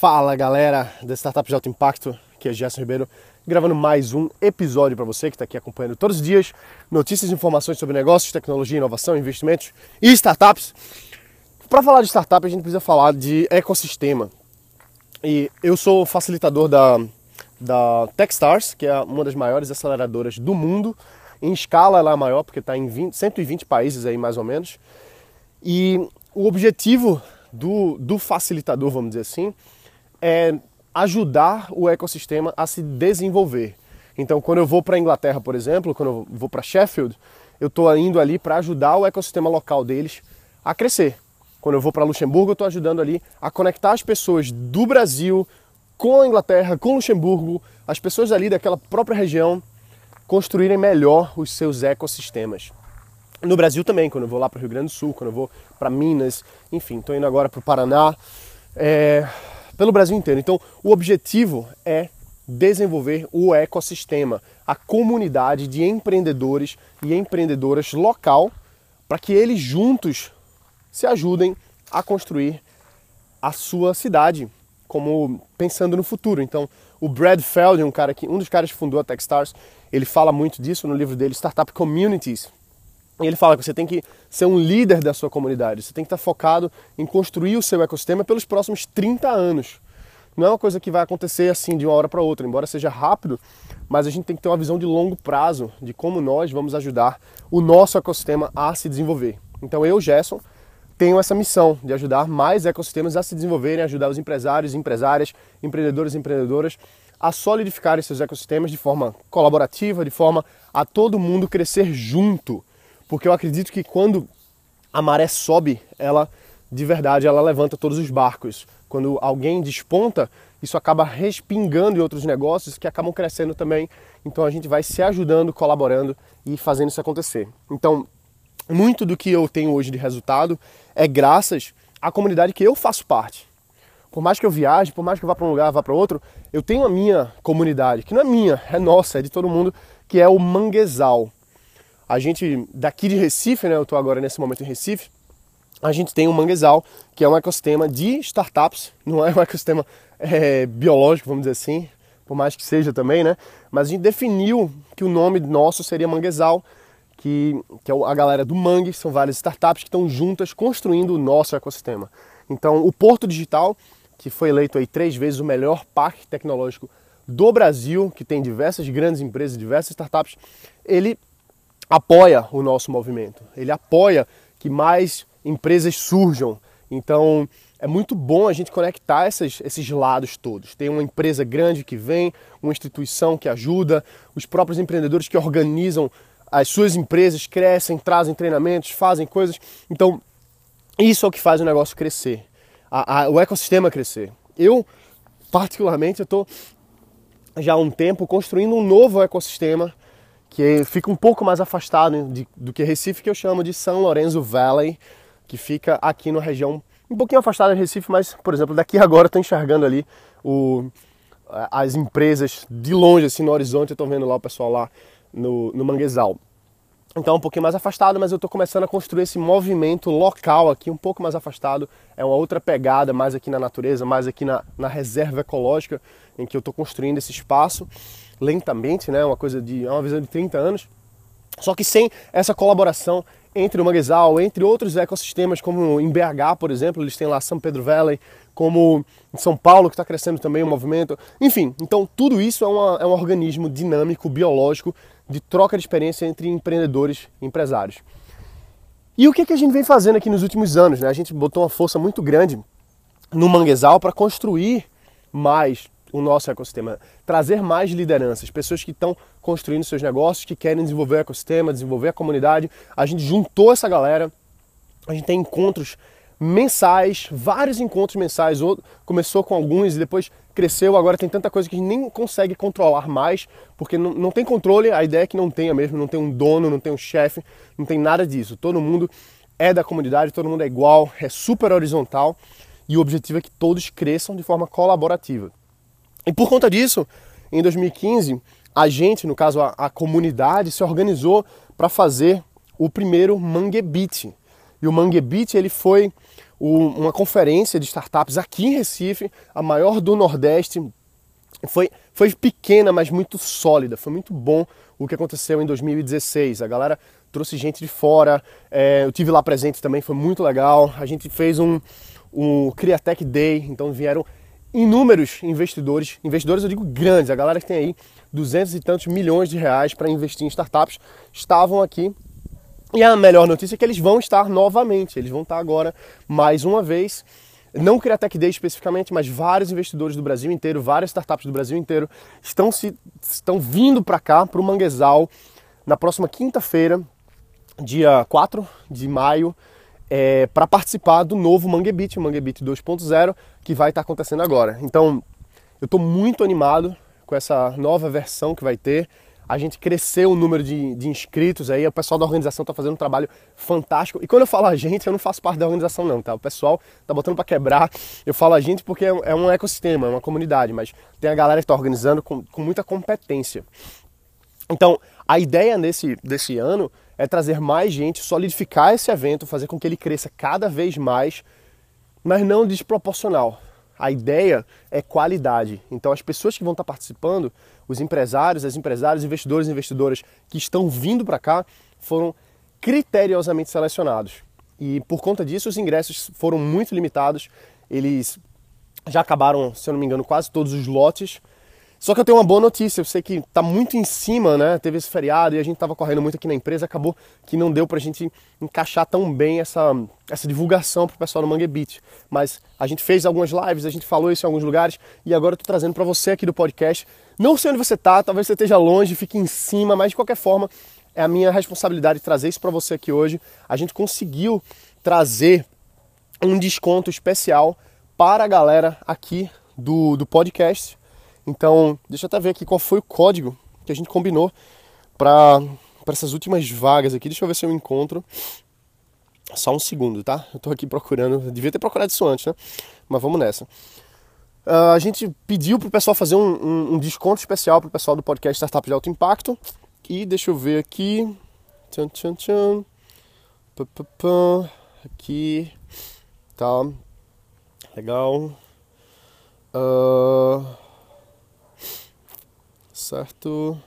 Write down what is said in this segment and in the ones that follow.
Fala galera da Startup de Alto Impacto, que é Gerson Ribeiro, gravando mais um episódio para você que está aqui acompanhando todos os dias notícias e informações sobre negócios, tecnologia, inovação, investimentos e startups. Para falar de startup, a gente precisa falar de ecossistema. E eu sou facilitador da, da Techstars, que é uma das maiores aceleradoras do mundo. Em escala ela é maior, porque está em 20, 120 países aí mais ou menos. E o objetivo do, do facilitador, vamos dizer assim, é ajudar o ecossistema a se desenvolver. Então, quando eu vou para a Inglaterra, por exemplo, quando eu vou para Sheffield, eu estou indo ali para ajudar o ecossistema local deles a crescer. Quando eu vou para Luxemburgo, eu estou ajudando ali a conectar as pessoas do Brasil com a Inglaterra, com Luxemburgo, as pessoas ali daquela própria região construírem melhor os seus ecossistemas. No Brasil também, quando eu vou lá para o Rio Grande do Sul, quando eu vou para Minas, enfim, estou indo agora para o Paraná, é, pelo Brasil inteiro. Então, o objetivo é desenvolver o ecossistema, a comunidade de empreendedores e empreendedoras local, para que eles juntos se ajudem a construir a sua cidade, como pensando no futuro. Então, o Brad Feld, um cara que um dos caras que fundou a Techstars, ele fala muito disso no livro dele Startup Communities, e ele fala que você tem que ser um líder da sua comunidade, você tem que estar focado em construir o seu ecossistema pelos próximos 30 anos. Não é uma coisa que vai acontecer assim de uma hora para outra, embora seja rápido, mas a gente tem que ter uma visão de longo prazo de como nós vamos ajudar o nosso ecossistema a se desenvolver. Então eu, Gerson, tenho essa missão de ajudar mais ecossistemas a se desenvolverem, ajudar os empresários, empresárias, empreendedores e empreendedoras a solidificarem seus ecossistemas de forma colaborativa, de forma a todo mundo crescer junto porque eu acredito que quando a maré sobe, ela de verdade ela levanta todos os barcos. Quando alguém desponta, isso acaba respingando em outros negócios que acabam crescendo também. Então a gente vai se ajudando, colaborando e fazendo isso acontecer. Então, muito do que eu tenho hoje de resultado é graças à comunidade que eu faço parte. Por mais que eu viaje, por mais que eu vá para um lugar, vá para outro, eu tenho a minha comunidade, que não é minha, é nossa, é de todo mundo, que é o Manguezal. A gente, daqui de Recife, né, eu estou agora nesse momento em Recife, a gente tem o Manguezal, que é um ecossistema de startups, não é um ecossistema é, biológico, vamos dizer assim, por mais que seja também, né? Mas a gente definiu que o nome nosso seria Manguezal, que, que é a galera do Mangue, são várias startups que estão juntas construindo o nosso ecossistema. Então, o Porto Digital, que foi eleito aí três vezes o melhor parque tecnológico do Brasil, que tem diversas grandes empresas, diversas startups, ele apoia o nosso movimento, ele apoia que mais empresas surjam. Então é muito bom a gente conectar essas, esses lados todos. Tem uma empresa grande que vem, uma instituição que ajuda, os próprios empreendedores que organizam as suas empresas, crescem, trazem treinamentos, fazem coisas. Então isso é o que faz o negócio crescer, a, a, o ecossistema crescer. Eu, particularmente, estou já há um tempo construindo um novo ecossistema que fica um pouco mais afastado de, do que Recife, que eu chamo de São Lourenço Valley, que fica aqui na região um pouquinho afastada de Recife, mas, por exemplo, daqui agora estou enxergando ali o, as empresas de longe, assim, no horizonte, eu estou vendo lá o pessoal lá no, no Manguezal. Então, um pouquinho mais afastado, mas eu estou começando a construir esse movimento local aqui, um pouco mais afastado. É uma outra pegada, mais aqui na natureza, mais aqui na, na reserva ecológica, em que eu estou construindo esse espaço lentamente, né? Uma coisa de é uma visão de 30 anos. Só que sem essa colaboração entre o Manguezal, entre outros ecossistemas, como em BH, por exemplo, eles têm lá São Pedro Valley, como em São Paulo, que está crescendo também o movimento. Enfim, então tudo isso é, uma, é um organismo dinâmico, biológico, de troca de experiência entre empreendedores e empresários. E o que, que a gente vem fazendo aqui nos últimos anos? Né? A gente botou uma força muito grande no Manguezal para construir mais o nosso ecossistema, trazer mais lideranças, pessoas que estão construindo seus negócios, que querem desenvolver o ecossistema, desenvolver a comunidade. A gente juntou essa galera, a gente tem encontros mensais, vários encontros mensais. Começou com alguns e depois cresceu, agora tem tanta coisa que a gente nem consegue controlar mais, porque não, não tem controle, a ideia é que não tenha mesmo, não tem um dono, não tem um chefe, não tem nada disso. Todo mundo é da comunidade, todo mundo é igual, é super horizontal e o objetivo é que todos cresçam de forma colaborativa. E por conta disso, em 2015, a gente, no caso a, a comunidade, se organizou para fazer o primeiro Mangue Beat. E o Mangue Beat ele foi uma conferência de startups aqui em Recife, a maior do Nordeste. Foi, foi pequena, mas muito sólida. Foi muito bom o que aconteceu em 2016. A galera trouxe gente de fora. É, eu tive lá presente também, foi muito legal. A gente fez um, um Criatech Day, então vieram inúmeros investidores, investidores eu digo grandes, a galera que tem aí duzentos e tantos milhões de reais para investir em startups, estavam aqui. E a melhor notícia é que eles vão estar novamente, eles vão estar agora mais uma vez. Não o Criatech Day especificamente, mas vários investidores do Brasil inteiro, várias startups do Brasil inteiro estão, se, estão vindo para cá, para o Manguezal, na próxima quinta-feira, dia 4 de maio, é, para participar do novo Manguebit, o Manguebit 2.0, que vai estar tá acontecendo agora. Então, eu estou muito animado com essa nova versão que vai ter. A gente cresceu o número de, de inscritos aí, o pessoal da organização está fazendo um trabalho fantástico. E quando eu falo a gente, eu não faço parte da organização não, tá? O pessoal tá botando para quebrar. Eu falo a gente porque é um ecossistema, é uma comunidade, mas tem a galera que está organizando com, com muita competência. Então, a ideia desse, desse ano é trazer mais gente, solidificar esse evento, fazer com que ele cresça cada vez mais, mas não desproporcional. A ideia é qualidade. Então, as pessoas que vão estar participando, os empresários, as empresárias, investidores e investidoras que estão vindo para cá, foram criteriosamente selecionados. E por conta disso, os ingressos foram muito limitados. Eles já acabaram, se eu não me engano, quase todos os lotes. Só que eu tenho uma boa notícia, eu sei que está muito em cima, né? Teve esse feriado e a gente estava correndo muito aqui na empresa, acabou que não deu para a gente encaixar tão bem essa, essa divulgação para o pessoal do Mangue Beat. Mas a gente fez algumas lives, a gente falou isso em alguns lugares e agora eu estou trazendo para você aqui do podcast. Não sei onde você está, talvez você esteja longe, fique em cima, mas de qualquer forma é a minha responsabilidade trazer isso para você aqui hoje. A gente conseguiu trazer um desconto especial para a galera aqui do, do podcast então, deixa eu até ver aqui qual foi o código que a gente combinou para essas últimas vagas aqui. Deixa eu ver se eu encontro. Só um segundo, tá? Eu tô aqui procurando. Eu devia ter procurado isso antes, né? Mas vamos nessa. Uh, a gente pediu pro pessoal fazer um, um, um desconto especial pro pessoal do podcast Startup de Alto Impacto. E deixa eu ver aqui. Tchan, tchan, tchan. Pá. Aqui. Tá. Legal. Uh certo?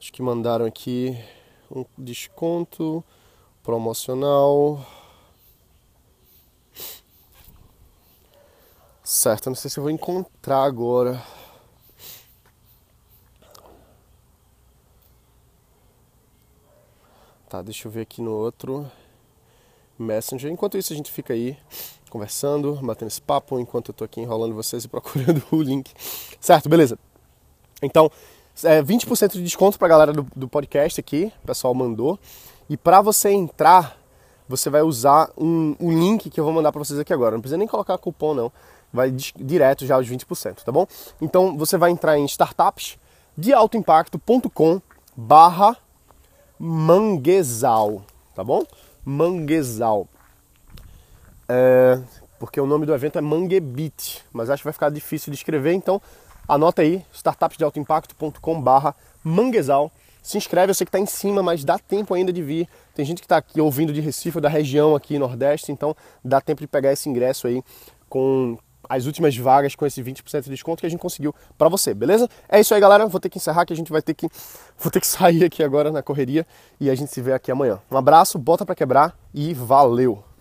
Acho que mandaram aqui um desconto promocional. Certo, não sei se eu vou encontrar agora. Tá, deixa eu ver aqui no outro Messenger. Enquanto isso a gente fica aí conversando, batendo esse papo, enquanto eu tô aqui enrolando vocês e procurando o link. Certo, beleza. Então, é 20% de desconto pra galera do, do podcast aqui, o pessoal mandou. E para você entrar, você vai usar um, um link que eu vou mandar para vocês aqui agora. Não precisa nem colocar cupom não, vai direto já os 20%, tá bom? Então você vai entrar em startups de altoimpacto.com barra manguezal, tá bom? Manguezal é, porque o nome do evento é Manguebit, mas acho que vai ficar difícil de escrever, então anota aí, startupsdealtoimpacto.com barra manguezal. Se inscreve, eu sei que está em cima, mas dá tempo ainda de vir. Tem gente que está aqui ouvindo de Recife, da região aqui Nordeste, então dá tempo de pegar esse ingresso aí com as últimas vagas com esse 20% de desconto que a gente conseguiu para você, beleza? É isso aí, galera. Vou ter que encerrar que a gente vai ter que vou ter que sair aqui agora na correria e a gente se vê aqui amanhã. Um abraço, bota para quebrar e valeu.